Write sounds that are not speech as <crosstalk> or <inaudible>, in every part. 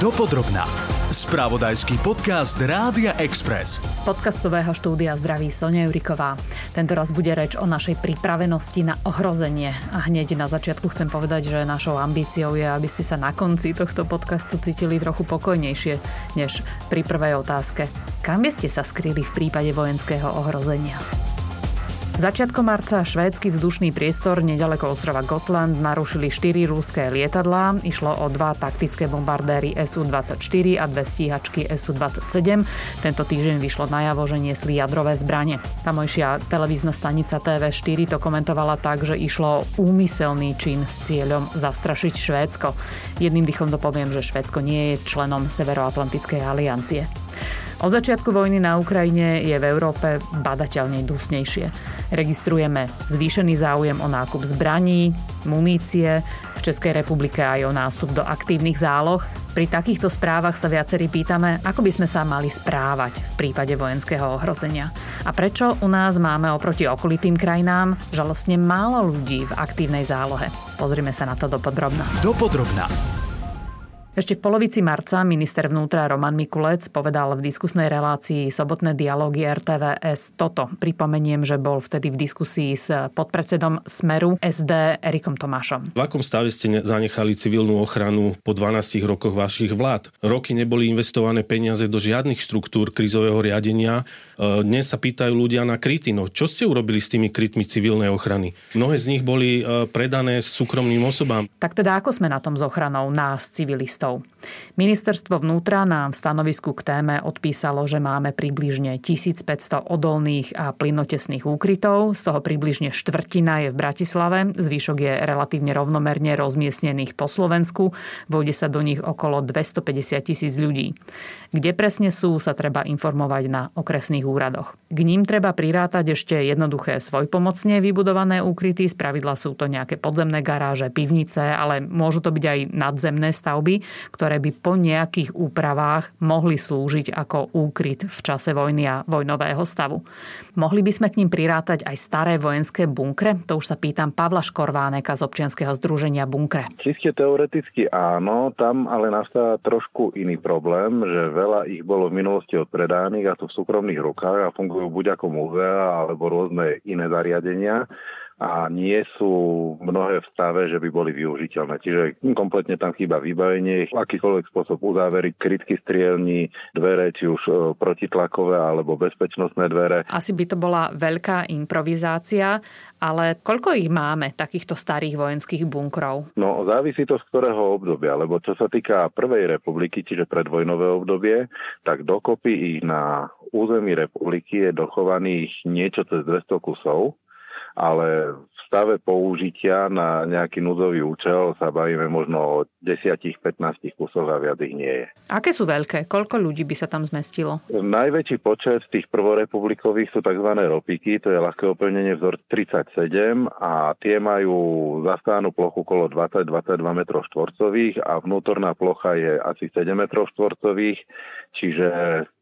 Dopodrobná. Spravodajský podcast Rádia Express. Z podcastového štúdia zdraví Sonia Juriková. Tento raz bude reč o našej pripravenosti na ohrozenie. A hneď na začiatku chcem povedať, že našou ambíciou je, aby ste sa na konci tohto podcastu cítili trochu pokojnejšie, než pri prvej otázke. Kam by ste sa skryli v prípade vojenského ohrozenia? Začiatkom marca švédsky vzdušný priestor nedaleko ostrova Gotland narušili 4 rúské lietadlá. Išlo o dva taktické bombardéry Su-24 a dve stíhačky Su-27. Tento týždeň vyšlo najavo, že niesli jadrové zbranie. Tamojšia televízna stanica TV4 to komentovala tak, že išlo o úmyselný čin s cieľom zastrašiť Švédsko. Jedným dýchom dopoviem, že Švédsko nie je členom Severoatlantickej aliancie. Od začiatku vojny na Ukrajine je v Európe badateľne dusnejšie. Registrujeme zvýšený záujem o nákup zbraní, munície, v Českej republike aj o nástup do aktívnych záloh. Pri takýchto správach sa viacerí pýtame, ako by sme sa mali správať v prípade vojenského ohrozenia. A prečo u nás máme oproti okolitým krajinám žalostne málo ľudí v aktívnej zálohe. Pozrime sa na to dopodrobná. Dopodrobná. Ešte v polovici marca minister vnútra Roman Mikulec povedal v diskusnej relácii Sobotné dialógy RTVS toto. Pripomeniem, že bol vtedy v diskusii s podpredsedom Smeru SD Erikom Tomášom. V akom stave ste zanechali civilnú ochranu po 12 rokoch vašich vlád? Roky neboli investované peniaze do žiadnych štruktúr krizového riadenia. E, dnes sa pýtajú ľudia na kryty. No čo ste urobili s tými krytmi civilnej ochrany? Mnohé z nich boli e, predané súkromným osobám. Tak teda ako sme na tom s ochranou nás, civilistov? Ministerstvo vnútra nám v stanovisku k téme odpísalo, že máme približne 1500 odolných a plynotesných úkrytov, z toho približne štvrtina je v Bratislave, zvyšok je relatívne rovnomerne rozmiestnených po Slovensku, vôjde sa do nich okolo 250 tisíc ľudí. Kde presne sú, sa treba informovať na okresných úradoch. K ním treba prirátať ešte jednoduché svojpomocne vybudované úkryty, spravidla sú to nejaké podzemné garáže, pivnice, ale môžu to byť aj nadzemné stavby, ktoré by po nejakých úpravách mohli slúžiť ako úkryt v čase vojny a vojnového stavu. Mohli by sme k ním prirátať aj staré vojenské bunkre? To už sa pýtam Pavla Škorváneka z občianskeho združenia Bunkre. Čiste teoreticky áno, tam ale nastáva trošku iný problém, že veľa ich bolo v minulosti odpredaných a sú v súkromných rukách a fungujú buď ako múzea alebo rôzne iné zariadenia a nie sú mnohé v stave, že by boli využiteľné. Čiže kompletne tam chýba vybavenie, akýkoľvek spôsob uzáveriť krytky strielní, dvere, či už e, protitlakové alebo bezpečnostné dvere. Asi by to bola veľká improvizácia, ale koľko ich máme, takýchto starých vojenských bunkrov? No, závisí to z ktorého obdobia, lebo čo sa týka Prvej republiky, čiže predvojnové obdobie, tak dokopy ich na území republiky je dochovaných niečo cez 200 kusov ale v stave použitia na nejaký núdzový účel sa bavíme možno o 10-15 kusoch a viac ich nie je. Aké sú veľké? Koľko ľudí by sa tam zmestilo? Najväčší počet tých prvorepublikových sú tzv. ropiky, to je ľahké oplnenie vzor 37 a tie majú zastánnu plochu okolo 20-22 m štvorcových a vnútorná plocha je asi 7 m štvorcových, čiže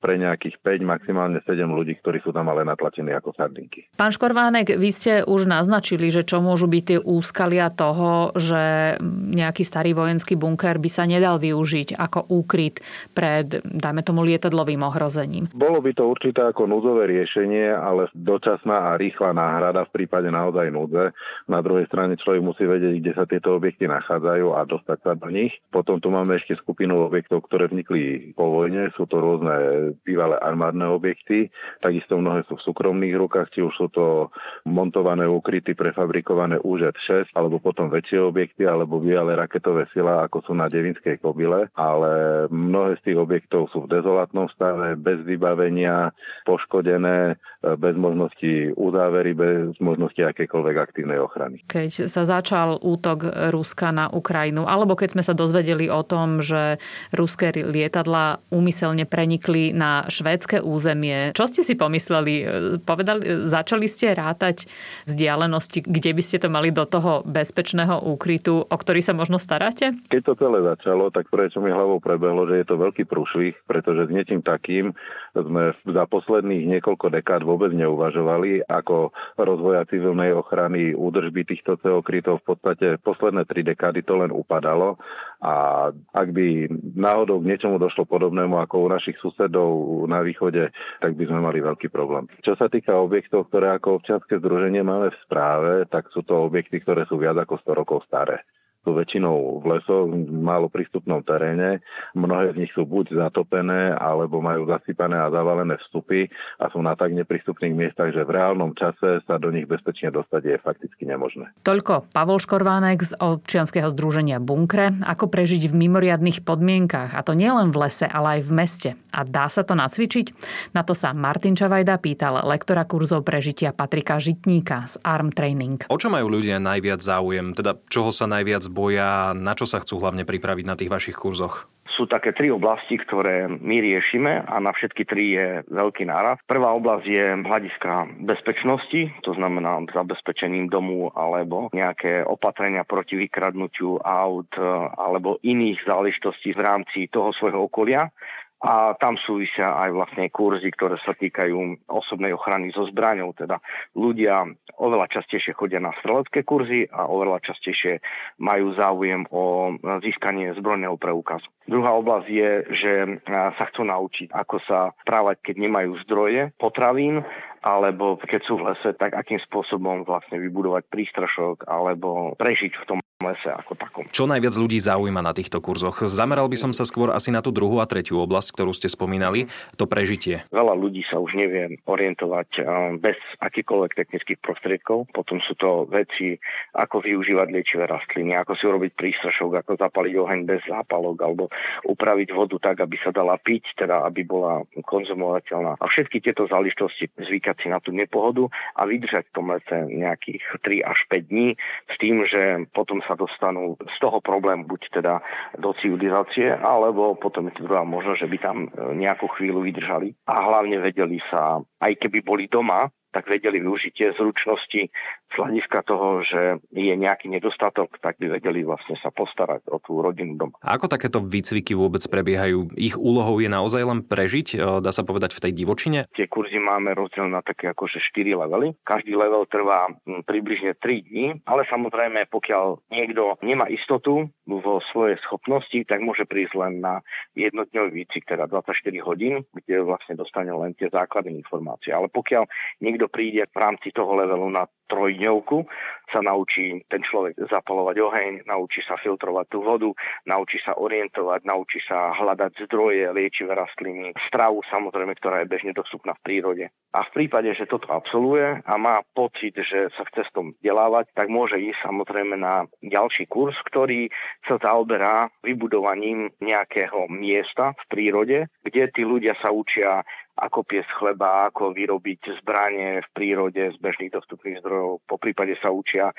pre nejakých 5, maximálne 7 ľudí, ktorí sú tam ale natlačení ako sardinky. Pán Škorvánek, vy ste už naznačili, že čo môžu byť tie úskalia toho, že nejaký starý vojenský bunker by sa nedal využiť ako úkryt pred, dajme tomu, lietadlovým ohrozením. Bolo by to určité ako núdzové riešenie, ale dočasná a rýchla náhrada v prípade naozaj núdze. Na druhej strane človek musí vedieť, kde sa tieto objekty nachádzajú a dostať sa do nich. Potom tu máme ešte skupinu objektov, ktoré vznikli po vojne. Sú to rôzne bývalé armádne objekty. Takisto mnohé sú v súkromných rukách, či už sú to montované montované úkryty, prefabrikované UŽ-6 alebo potom väčšie objekty alebo bývalé raketové sila, ako sú na Devinskej kobile, ale mnohé z tých objektov sú v dezolátnom stave, bez vybavenia, poškodené, e, bez možnosti uzávery, bez možnosti akékoľvek aktívnej ochrany. Keď sa začal útok Ruska na Ukrajinu, alebo keď sme sa dozvedeli o tom, že ruské lietadla úmyselne prenikli na švédske územie, čo ste si pomysleli? E, povedali, začali ste rátať vzdialenosti, kde by ste to mali do toho bezpečného úkrytu, o ktorý sa možno staráte? Keď to celé začalo, tak prvé, čo mi hlavou prebehlo, že je to veľký prúšvih, pretože s niečím takým sme za posledných niekoľko dekád vôbec neuvažovali, ako rozvoja civilnej ochrany, údržby týchto CO krytov v podstate posledné tri dekády to len upadalo A ak by náhodou k niečomu došlo podobnému ako u našich susedov na východe, tak by sme mali veľký problém. Čo sa týka objektov, ktoré ako občianske združenie máme v správe, tak sú to objekty, ktoré sú viac ako 100 rokov staré sú väčšinou v lesoch, málo prístupnom teréne. Mnohé z nich sú buď zatopené, alebo majú zasypané a zavalené vstupy a sú na tak neprístupných miestach, že v reálnom čase sa do nich bezpečne dostať je fakticky nemožné. Toľko Pavol Škorvánek z občianskeho združenia Bunkre. Ako prežiť v mimoriadných podmienkach, a to nielen v lese, ale aj v meste. A dá sa to nacvičiť? Na to sa Martin Čavajda pýtal lektora kurzov prežitia Patrika Žitníka z ARM Training. O čo majú ľudia najviac záujem? Teda čoho sa najviac boja, na čo sa chcú hlavne pripraviť na tých vašich kurzoch? sú také tri oblasti, ktoré my riešime a na všetky tri je veľký náraz. Prvá oblasť je hľadiska bezpečnosti, to znamená zabezpečením domu alebo nejaké opatrenia proti vykradnutiu aut alebo iných záležitostí v rámci toho svojho okolia a tam súvisia aj vlastne kurzy, ktoré sa týkajú osobnej ochrany so zbraňou. Teda ľudia oveľa častejšie chodia na strelecké kurzy a oveľa častejšie majú záujem o získanie zbrojného preukazu. Druhá oblasť je, že sa chcú naučiť, ako sa správať, keď nemajú zdroje potravín, alebo keď sú v lese, tak akým spôsobom vlastne vybudovať prístrašok alebo prežiť v tom lese ako takom. Čo najviac ľudí zaujíma na týchto kurzoch? Zameral by som sa skôr asi na tú druhú a tretiu oblasť, ktorú ste spomínali, to prežitie. Veľa ľudí sa už nevie orientovať eh, bez akýkoľvek technických prostriedkov. Potom sú to veci, ako využívať liečivé rastliny, ako si urobiť prístrašok, ako zapaliť oheň bez zápalok, alebo upraviť vodu tak, aby sa dala piť, teda aby bola konzumovateľná. A všetky tieto záležitosti zvykať si na tú nepohodu a vydržať v tom lese nejakých 3 až 5 dní s tým, že potom sa dostanú z toho problém buď teda do civilizácie, alebo potom je to druhá možnosť, že by tam e, nejakú chvíľu vydržali. A hlavne vedeli sa, aj keby boli doma, tak vedeli využiť tie zručnosti z hľadiska toho, že je nejaký nedostatok, tak by vedeli vlastne sa postarať o tú rodinu doma. A ako takéto výcviky vôbec prebiehajú? Ich úlohou je naozaj len prežiť, e, dá sa povedať, v tej divočine? Tie kurzy máme rozdiel na také akože 4 levely. Každý level trvá približne 3 dní, ale samozrejme, pokiaľ niekto nemá istotu vo svojej schopnosti, tak môže prísť len na jednodňový výcvik, teda 24 hodín, kde vlastne dostane len tie základné informácie. Ale pokiaľ niekto niekto príde v rámci toho levelu na trojdňovku, sa naučí ten človek zapalovať oheň, naučí sa filtrovať tú vodu, naučí sa orientovať, naučí sa hľadať zdroje, liečivé rastliny, stravu samozrejme, ktorá je bežne dostupná v prírode. A v prípade, že toto absolvuje a má pocit, že sa chce s tom vzdelávať, tak môže ísť samozrejme na ďalší kurz, ktorý sa zaoberá vybudovaním nejakého miesta v prírode, kde tí ľudia sa učia ako piesť chleba, ako vyrobiť zbranie v prírode z bežných dostupných zdrojov. Po prípade sa učia,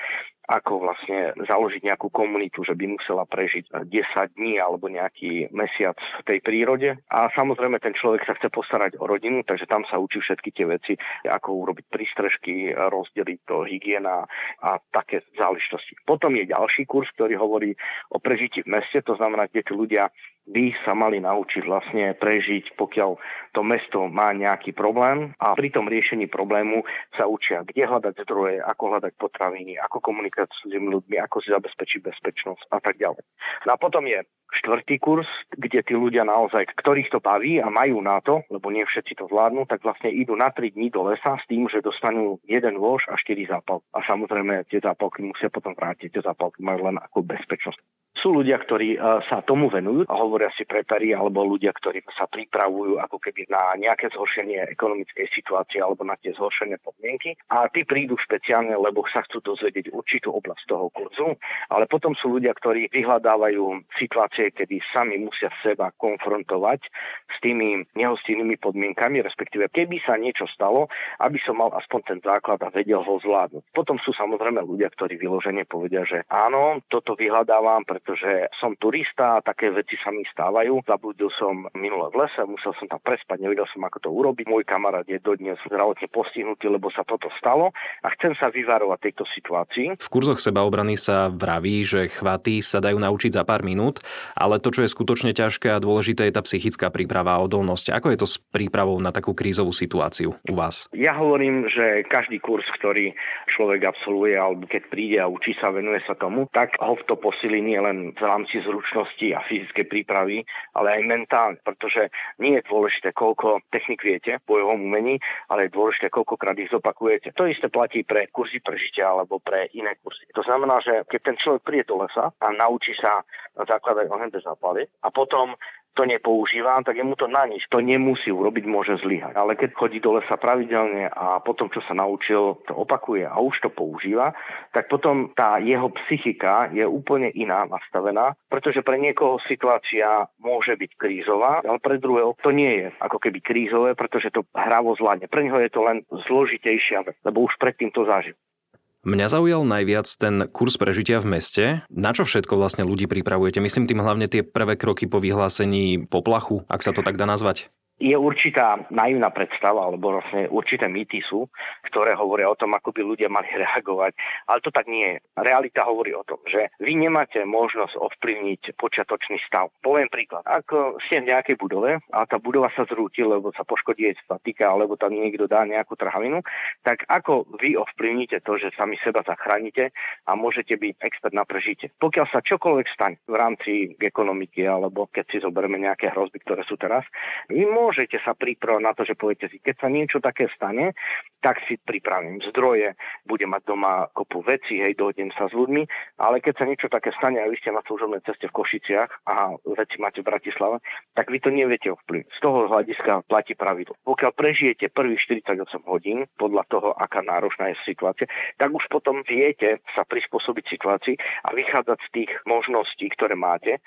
ako vlastne založiť nejakú komunitu, že by musela prežiť 10 dní alebo nejaký mesiac v tej prírode. A samozrejme ten človek sa chce postarať o rodinu, takže tam sa učí všetky tie veci, ako urobiť prístrežky, rozdeliť to, hygiena a také záležitosti. Potom je ďalší kurz, ktorý hovorí o prežití v meste, to znamená, kde tí ľudia by sa mali naučiť vlastne prežiť, pokiaľ to mesto má nejaký problém a pri tom riešení problému sa učia, kde hľadať zdroje, ako hľadať potraviny, ako komunikovať s ľuďmi, ako si zabezpečiť bezpečnosť a tak ďalej. No a potom je štvrtý kurz, kde tí ľudia naozaj, ktorých to baví a majú na to, lebo nie všetci to zvládnu, tak vlastne idú na 3 dní do lesa s tým, že dostanú jeden vož a 4 zápal. A samozrejme tie zápalky musia potom vrátiť, tie zápalky majú len ako bezpečnosť. Sú ľudia, ktorí e, sa tomu venujú a hovoria si prepari, alebo ľudia, ktorí sa pripravujú ako keby na nejaké zhoršenie ekonomickej situácie alebo na tie zhoršené podmienky. A tí prídu špeciálne, lebo sa chcú dozvedieť určitú oblasť toho kurzu. Ale potom sú ľudia, ktorí vyhľadávajú situácie, kedy sami musia seba konfrontovať s tými nehostinnými podmienkami, respektíve keby sa niečo stalo, aby som mal aspoň ten základ a vedel ho zvládnuť. Potom sú samozrejme ľudia, ktorí vyložene povedia, že áno, toto vyhľadávam, pretože som turista a také veci sa mi stávajú. Zabudil som minule v lese, musel som tam prespať, nevedel som, ako to urobiť. Môj kamarát je dodnes zdravotne postihnutý, lebo sa toto stalo a chcem sa vyvarovať tejto situácii. V kurzoch sebaobrany sa vraví, že chvaty sa dajú naučiť za pár minút, ale to, čo je skutočne ťažké a dôležité, je tá psychická príprava a odolnosť. Ako je to s prípravou na takú krízovú situáciu u vás? Ja hovorím, že každý kurz, ktorý človek absolvuje alebo keď príde a učí sa, venuje sa tomu, tak ho v to posilí nie len len v rámci zručnosti a fyzickej prípravy, ale aj mentálne, pretože nie je dôležité, koľko technik viete v bojovom umení, ale je dôležité, koľkokrát ich zopakujete. To isté platí pre kurzy prežitia alebo pre iné kurzy. To znamená, že keď ten človek príde do lesa a naučí sa zakladať oheň bez zápaly a potom to nepoužíva, tak je mu to na nič. To nemusí urobiť, môže zlyhať. Ale keď chodí do lesa pravidelne a potom, čo sa naučil, to opakuje a už to používa, tak potom tá jeho psychika je úplne iná nastavená, pretože pre niekoho situácia môže byť krízová, ale pre druhého to nie je ako keby krízové, pretože to hravo zvládne. Pre neho je to len zložitejšia lebo už predtým to zažil. Mňa zaujal najviac ten kurz prežitia v meste. Na čo všetko vlastne ľudí pripravujete? Myslím tým hlavne tie prvé kroky po vyhlásení poplachu, ak sa to tak dá nazvať je určitá naivná predstava, alebo vlastne určité mýty sú, ktoré hovoria o tom, ako by ľudia mali <laughs> reagovať. Ale to tak nie je. Realita hovorí o tom, že vy nemáte možnosť ovplyvniť počiatočný stav. Poviem príklad. Ak ste v nejakej budove a tá budova sa zrúti, lebo sa poškodí jej statika, alebo tam niekto dá nejakú trhavinu, tak ako vy ovplyvníte to, že sami seba zachránite a môžete byť expert na prežitie. Pokiaľ sa čokoľvek stane v rámci ekonomiky, alebo keď si zoberieme nejaké hrozby, ktoré sú teraz, vy môžete sa pripravať na to, že poviete si, keď sa niečo také stane, tak si pripravím zdroje, budem mať doma kopu veci, hej, dohodnem sa s ľuďmi, ale keď sa niečo také stane a vy ste na služobnej ceste v Košiciach a veci máte v Bratislave, tak vy to neviete ovplyvniť. Z toho hľadiska platí pravidlo. Pokiaľ prežijete prvých 48 hodín podľa toho, aká náročná je situácia, tak už potom viete sa prispôsobiť situácii a vychádzať z tých možností, ktoré máte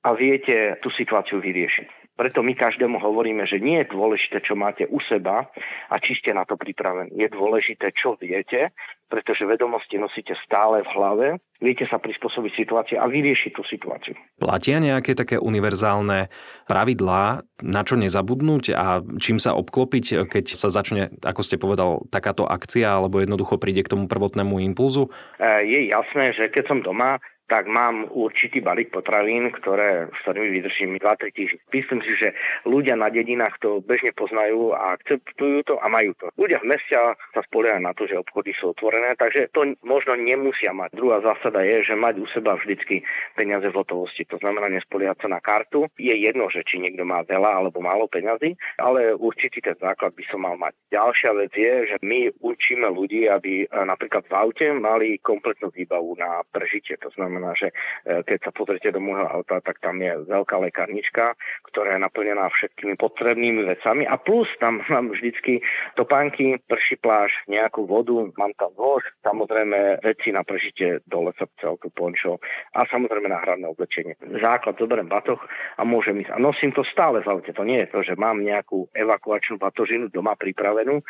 a viete tú situáciu vyriešiť. Preto my každému hovoríme, že nie je dôležité, čo máte u seba a či ste na to pripravení. Je dôležité, čo viete, pretože vedomosti nosíte stále v hlave, viete sa prispôsobiť situácii a vyriešiť tú situáciu. Platia nejaké také univerzálne pravidlá, na čo nezabudnúť a čím sa obklopiť, keď sa začne, ako ste povedal, takáto akcia alebo jednoducho príde k tomu prvotnému impulzu? E, je jasné, že keď som doma, tak mám určitý balík potravín, ktoré, s ktorými vydržím 2-3 týždne. Myslím si, že ľudia na dedinách to bežne poznajú a akceptujú to a majú to. Ľudia v meste sa spoliehajú na to, že obchody sú otvorené, takže to možno nemusia mať. Druhá zásada je, že mať u seba vždycky peniaze v hotovosti. To znamená nespoliehať sa na kartu. Je jedno, že či niekto má veľa alebo málo peňazí, ale určitý ten základ by som mal mať. Ďalšia vec je, že my učíme ľudí, aby napríklad v aute mali kompletnú výbavu na prežitie. To znamená, znamená, že e, keď sa pozrite do môjho auta, tak tam je veľká lekárnička, ktorá je naplnená všetkými potrebnými vecami a plus tam <laughs> mám vždycky topánky, prší pláž, nejakú vodu, mám tam vož, samozrejme veci na prežitie dole sa celku pončo a samozrejme náhradné oblečenie. Základ zoberiem batoh a môžem ísť. A nosím to stále v aute. To nie je to, že mám nejakú evakuačnú batožinu doma pripravenú,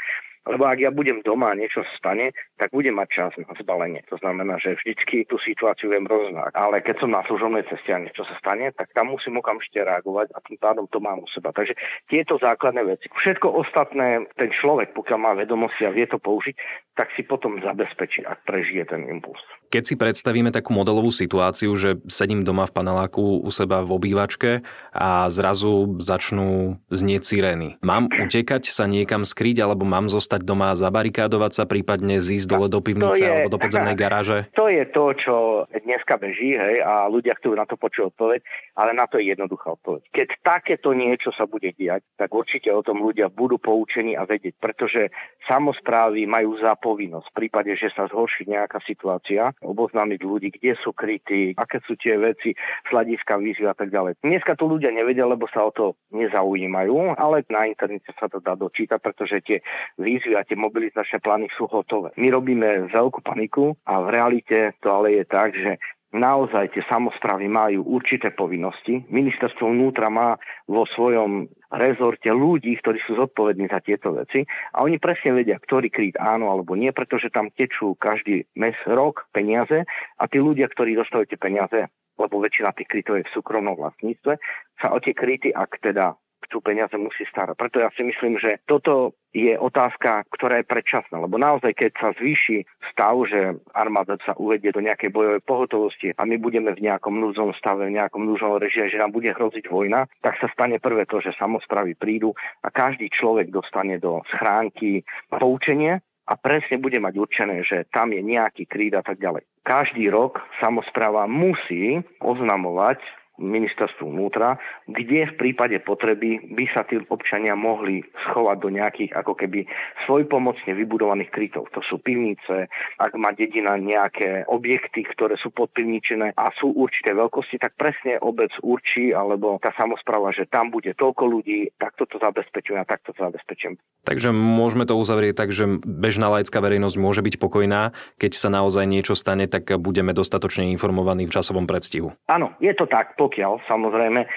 lebo ak ja budem doma a niečo stane, tak budem mať čas na zbalenie. To znamená, že vždycky tú situáciu viem roznať. Ale keď som na služobnej ceste a niečo sa stane, tak tam musím okamžite reagovať a tým pádom to mám u seba. Takže tieto základné veci. Všetko ostatné, ten človek, pokiaľ má vedomosti a vie to použiť, tak si potom zabezpečí, ak prežije ten impuls. Keď si predstavíme takú modelovú situáciu, že sedím doma v paneláku u seba v obývačke a zrazu začnú znieť sirény. Mám utekať sa niekam skryť alebo mám zostať doma a zabarikádovať sa, prípadne zísť dole do pivnice je, alebo do podzemnej garáže? To je to, čo dneska beží hej, a ľudia chcú na to počuť odpoveď, ale na to je jednoduchá odpoveď. Keď takéto niečo sa bude diať, tak určite o tom ľudia budú poučení a vedieť, pretože samozprávy majú za povinnosť v prípade, že sa zhorší nejaká situácia, oboznámiť ľudí, kde sú krytí, aké sú tie veci, sladiska, výzvy a tak ďalej. Dneska to ľudia nevedia, lebo sa o to nezaujímajú, ale na internete sa to dá dočítať, pretože tie výzvy a tie mobilizačné plány sú hotové. My robíme veľkú paniku a v realite to ale je tak, že naozaj tie samozprávy majú určité povinnosti. Ministerstvo vnútra má vo svojom rezorte ľudí, ktorí sú zodpovední za tieto veci a oni presne vedia, ktorý kryt áno alebo nie, pretože tam tečú každý mes, rok peniaze a tí ľudia, ktorí dostávajú tie peniaze, lebo väčšina tých krytov je v súkromnom vlastníctve, sa o tie kryty, ak teda chcú peniaze, musí starať. Preto ja si myslím, že toto je otázka, ktorá je predčasná, lebo naozaj, keď sa zvýši stav, že armáda sa uvedie do nejakej bojovej pohotovosti a my budeme v nejakom núdzom stave, v nejakom núdzom režime, že nám bude hroziť vojna, tak sa stane prvé to, že samozpravy prídu a každý človek dostane do schránky poučenie, a presne bude mať určené, že tam je nejaký kríd a tak ďalej. Každý rok samozpráva musí oznamovať ministerstvu vnútra, kde v prípade potreby by sa tí občania mohli schovať do nejakých ako keby svojpomocne vybudovaných krytov. To sú pivnice, ak má dedina nejaké objekty, ktoré sú podpivničené a sú určité veľkosti, tak presne obec určí alebo tá samozpráva, že tam bude toľko ľudí, takto to zabezpečujem a takto to zabezpečujem. Takže môžeme to uzavrieť tak, že bežná laická verejnosť môže byť pokojná, keď sa naozaj niečo stane, tak budeme dostatočne informovaní v časovom predstihu. Áno, je to tak pokiaľ samozrejme e,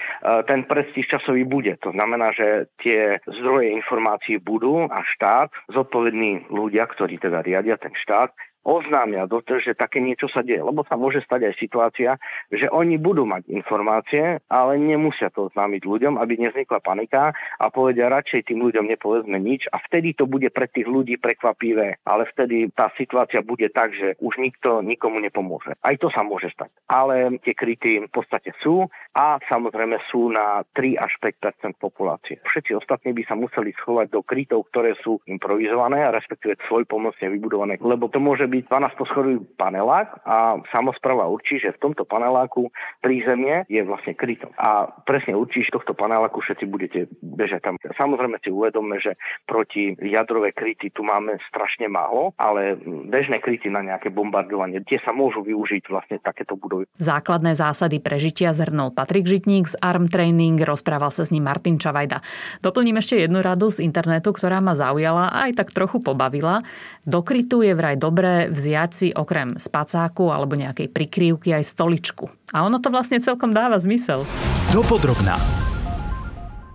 ten prestíž časový bude. To znamená, že tie zdroje informácií budú a štát, zodpovední ľudia, ktorí teda riadia ten štát, oznámia že také niečo sa deje. Lebo sa môže stať aj situácia, že oni budú mať informácie, ale nemusia to oznámiť ľuďom, aby nevznikla panika a povedia radšej tým ľuďom nepovedzme nič a vtedy to bude pre tých ľudí prekvapivé, ale vtedy tá situácia bude tak, že už nikto nikomu nepomôže. Aj to sa môže stať. Ale tie kryty v podstate sú a samozrejme sú na 3 až 5% populácie. Všetci ostatní by sa museli schovať do krytov, ktoré sú improvizované a respektíve svoj pomocne vybudované, lebo to môže byť 12 poschodový panelák a samozpráva určí, že v tomto paneláku prízemie je vlastne kryto. A presne určí, že tohto paneláku všetci budete bežať tam. Samozrejme si uvedomme, že proti jadrové kryty tu máme strašne málo, ale bežné kryty na nejaké bombardovanie, tie sa môžu využiť vlastne takéto budovy. Základné zásady prežitia zhrnul Patrik Žitník z Arm Training, rozprával sa s ním Martin Čavajda. Doplním ešte jednu radu z internetu, ktorá ma zaujala a aj tak trochu pobavila. Do krytu je vraj dobré vziať si okrem spacáku alebo nejakej prikrývky aj stoličku. A ono to vlastne celkom dáva zmysel. Dopodrobná.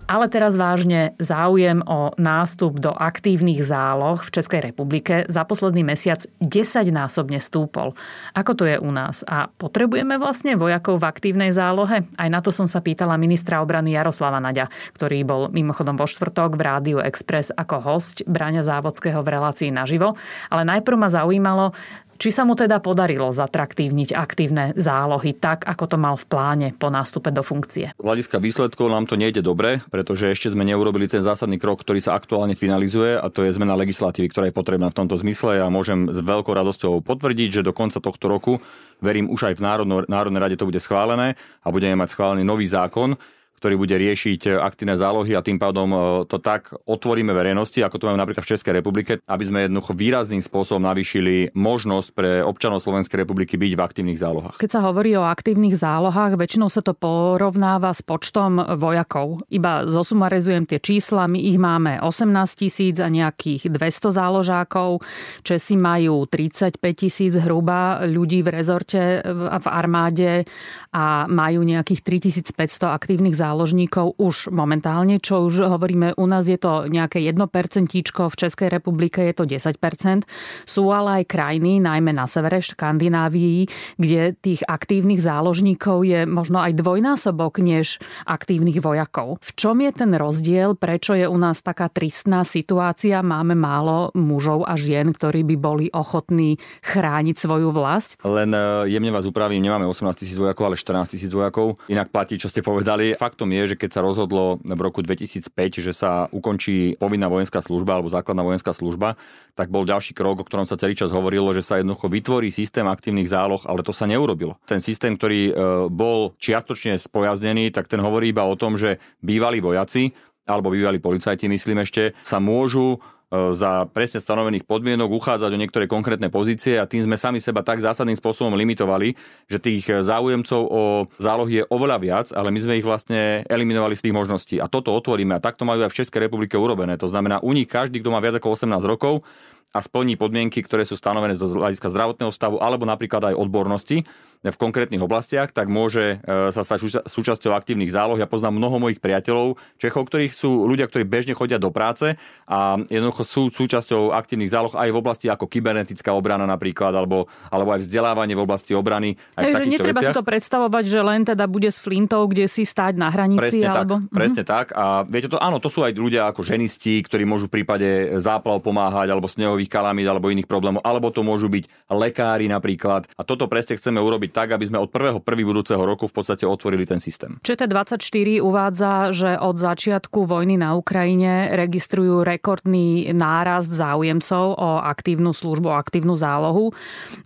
Ale teraz vážne záujem o nástup do aktívnych záloh v Českej republike za posledný mesiac 10-násobne stúpol. Ako to je u nás? A potrebujeme vlastne vojakov v aktívnej zálohe? Aj na to som sa pýtala ministra obrany Jaroslava Naďa, ktorý bol mimochodom vo štvrtok v Rádiu Express ako host Bráňa Závodského v relácii naživo. Ale najprv ma zaujímalo, či sa mu teda podarilo zatraktívniť aktívne zálohy tak, ako to mal v pláne po nástupe do funkcie? Z hľadiska výsledkov nám to nejde dobre, pretože ešte sme neurobili ten zásadný krok, ktorý sa aktuálne finalizuje a to je zmena legislatívy, ktorá je potrebná v tomto zmysle a môžem s veľkou radosťou potvrdiť, že do konca tohto roku, verím už aj v Národnej rade to bude schválené a budeme mať schválený nový zákon, ktorý bude riešiť e, aktívne zálohy a tým pádom e, to tak otvoríme verejnosti, ako to máme napríklad v Českej republike, aby sme jednoducho výrazným spôsobom navýšili možnosť pre občanov Slovenskej republiky byť v aktívnych zálohách. Keď sa hovorí o aktívnych zálohách, väčšinou sa to porovnáva s počtom vojakov. Iba zosumarizujem tie čísla, my ich máme 18 tisíc a nejakých 200 záložákov, Česi majú 35 tisíc hruba ľudí v rezorte v armáde a majú nejakých 3500 aktívnych zálohách záložníkov už momentálne, čo už hovoríme, u nás je to nejaké 1% v Českej republike je to 10%. Sú ale aj krajiny, najmä na severe Škandinávii, kde tých aktívnych záložníkov je možno aj dvojnásobok než aktívnych vojakov. V čom je ten rozdiel? Prečo je u nás taká tristná situácia? Máme málo mužov a žien, ktorí by boli ochotní chrániť svoju vlast? Len e, jemne vás upravím, nemáme 18 tisíc vojakov, ale 14 tisíc vojakov. Inak platí, čo ste povedali. Fakt faktom je, že keď sa rozhodlo v roku 2005, že sa ukončí povinná vojenská služba alebo základná vojenská služba, tak bol ďalší krok, o ktorom sa celý čas hovorilo, že sa jednoducho vytvorí systém aktívnych záloh, ale to sa neurobilo. Ten systém, ktorý e, bol čiastočne spojaznený, tak ten hovorí iba o tom, že bývalí vojaci alebo bývalí policajti, myslím ešte, sa môžu za presne stanovených podmienok uchádzať o niektoré konkrétne pozície a tým sme sami seba tak zásadným spôsobom limitovali, že tých záujemcov o zálohy je oveľa viac, ale my sme ich vlastne eliminovali z tých možností. A toto otvoríme a takto majú aj v Českej republike urobené. To znamená, u nich každý, kto má viac ako 18 rokov, a splní podmienky, ktoré sú stanovené z hľadiska zdravotného stavu alebo napríklad aj odbornosti, v konkrétnych oblastiach, tak môže e, sa stať súčasťou aktívnych záloh. Ja poznám mnoho mojich priateľov Čechov, ktorí sú ľudia, ktorí bežne chodia do práce a jednoducho sú súčasťou aktívnych záloh aj v oblasti ako kybernetická obrana napríklad, alebo, alebo aj vzdelávanie v oblasti obrany. Aj Hej, v že netreba veciach. si to predstavovať, že len teda bude s flintou, kde si stáť na hranici. Presne alebo... tak, mhm. presne tak. A viete to, áno, to sú aj ľudia ako ženisti, ktorí môžu v prípade záplav pomáhať alebo snehových prírodných kalamít alebo iných problémov, alebo to môžu byť lekári napríklad. A toto presne chceme urobiť tak, aby sme od prvého prvý budúceho roku v podstate otvorili ten systém. ČT24 uvádza, že od začiatku vojny na Ukrajine registrujú rekordný nárast záujemcov o aktívnu službu, o aktívnu zálohu.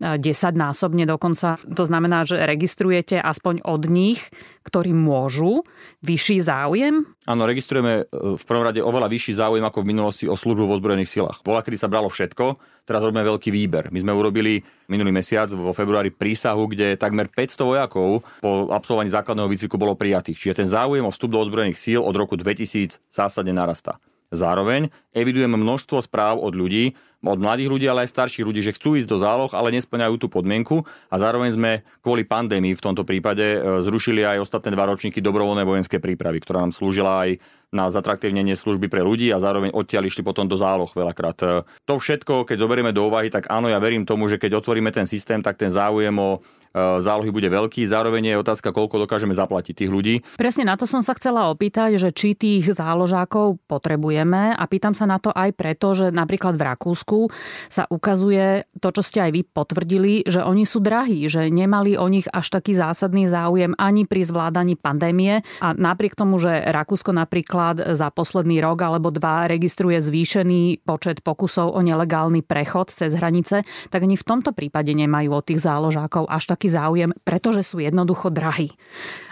10 násobne dokonca. To znamená, že registrujete aspoň od nich, ktorí môžu, vyšší záujem? Áno, registrujeme e, v prvom rade oveľa vyšší záujem ako v minulosti o službu v ozbrojených silách. Bola, kedy sa bralo všetko, teraz robíme veľký výber. My sme urobili minulý mesiac vo februári prísahu, kde takmer 500 vojakov po absolvovaní základného výcviku bolo prijatých. Čiže ten záujem o vstup do ozbrojených síl od roku 2000 zásadne narastá. Zároveň evidujeme množstvo správ od ľudí, od mladých ľudí, ale aj starších ľudí, že chcú ísť do záloh, ale nesplňajú tú podmienku. A zároveň sme kvôli pandémii v tomto prípade e, zrušili aj ostatné dva ročníky dobrovoľnej vojenskej prípravy, ktorá nám slúžila aj na zatraktívnenie služby pre ľudí a zároveň odtiaľ išli potom do záloh veľakrát. To všetko, keď zoberieme do úvahy, tak áno, ja verím tomu, že keď otvoríme ten systém, tak ten záujem o E, zálohy bude veľký. Zároveň je otázka, koľko dokážeme zaplatiť tých ľudí. Presne na to som sa chcela opýtať, že či tých záložákov potrebujeme a pýtam sa na to aj preto, že napríklad v Rakúsku sa ukazuje to, čo ste aj vy potvrdili, že oni sú drahí, že nemali o nich až taký zásadný záujem ani pri zvládaní pandémie a napriek tomu, že Rakúsko napríklad za posledný rok alebo dva registruje zvýšený počet pokusov o nelegálny prechod cez hranice, tak ani v tomto prípade nemajú od tých záložákov až tak taký záujem, pretože sú jednoducho drahí.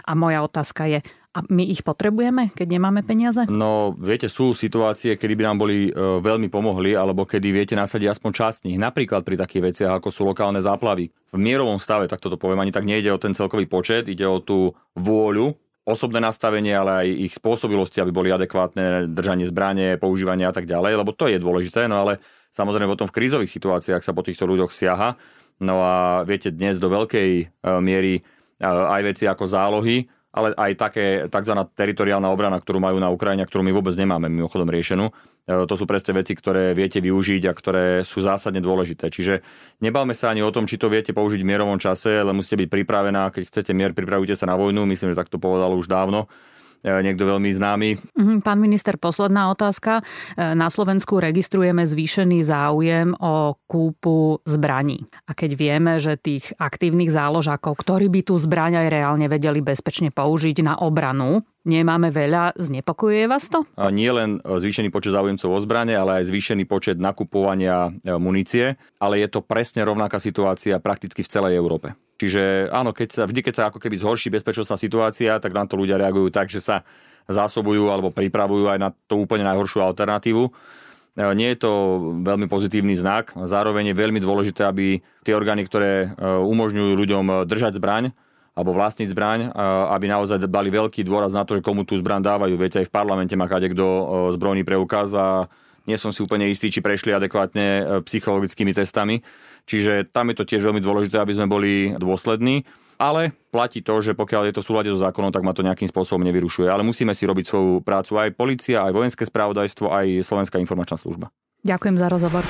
A moja otázka je, a my ich potrebujeme, keď nemáme peniaze? No, viete, sú situácie, kedy by nám boli e, veľmi pomohli, alebo kedy viete nasadiť aspoň časť nich. Napríklad pri takých veciach, ako sú lokálne záplavy. V mierovom stave, tak toto poviem, ani tak nejde o ten celkový počet, ide o tú vôľu osobné nastavenie, ale aj ich spôsobilosti, aby boli adekvátne, držanie zbranie, používanie a tak ďalej, lebo to je dôležité, no ale samozrejme potom v krízových situáciách sa po týchto ľuďoch siaha No a viete, dnes do veľkej e, miery e, aj veci ako zálohy, ale aj také tzv. teritoriálna obrana, ktorú majú na Ukrajine, ktorú my vôbec nemáme mimochodom riešenú. E, to sú presne veci, ktoré viete využiť a ktoré sú zásadne dôležité. Čiže nebavme sa ani o tom, či to viete použiť v mierovom čase, ale musíte byť pripravená. Keď chcete mier, pripravujte sa na vojnu. Myslím, že tak to povedalo už dávno niekto veľmi známy. Mhm, pán minister, posledná otázka. E, na Slovensku registrujeme zvýšený záujem o kúpu zbraní. A keď vieme, že tých aktívnych záložákov, ktorí by tú zbraň aj reálne vedeli bezpečne použiť na obranu, nemáme veľa, znepokojuje vás to? A nie len zvýšený počet záujemcov o zbrane, ale aj zvýšený počet nakupovania e, munície, ale je to presne rovnaká situácia prakticky v celej Európe. Čiže áno, keď sa, vždy keď sa ako keby zhorší bezpečnostná situácia, tak na to ľudia reagujú tak, že sa zásobujú alebo pripravujú aj na tú úplne najhoršiu alternatívu. E, nie je to veľmi pozitívny znak. Zároveň je veľmi dôležité, aby tie orgány, ktoré e, umožňujú ľuďom e, držať zbraň alebo vlastniť zbraň, aby naozaj dali veľký dôraz na to, že komu tú zbraň dávajú. Viete, aj v parlamente má kade kto zbrojný preukaz a nie som si úplne istý, či prešli adekvátne psychologickými testami. Čiže tam je to tiež veľmi dôležité, aby sme boli dôslední. Ale platí to, že pokiaľ je to v súlade so zákonom, tak ma to nejakým spôsobom nevyrušuje. Ale musíme si robiť svoju prácu aj policia, aj vojenské spravodajstvo, aj Slovenská informačná služba. Ďakujem za rozhovor.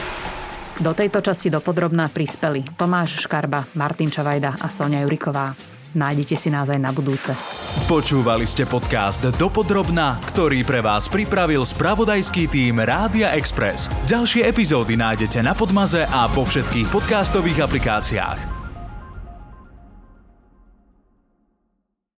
Do tejto časti dopodrobná prispeli Tomáš Škarba, Martin Čavajda a Sonia Juriková. Nájdete si nás aj na budúce. Počúvali ste podcast Dopodrobná, ktorý pre vás pripravil spravodajský tým Rádia Express. Ďalšie epizódy nájdete na Podmaze a vo všetkých podcastových aplikáciách.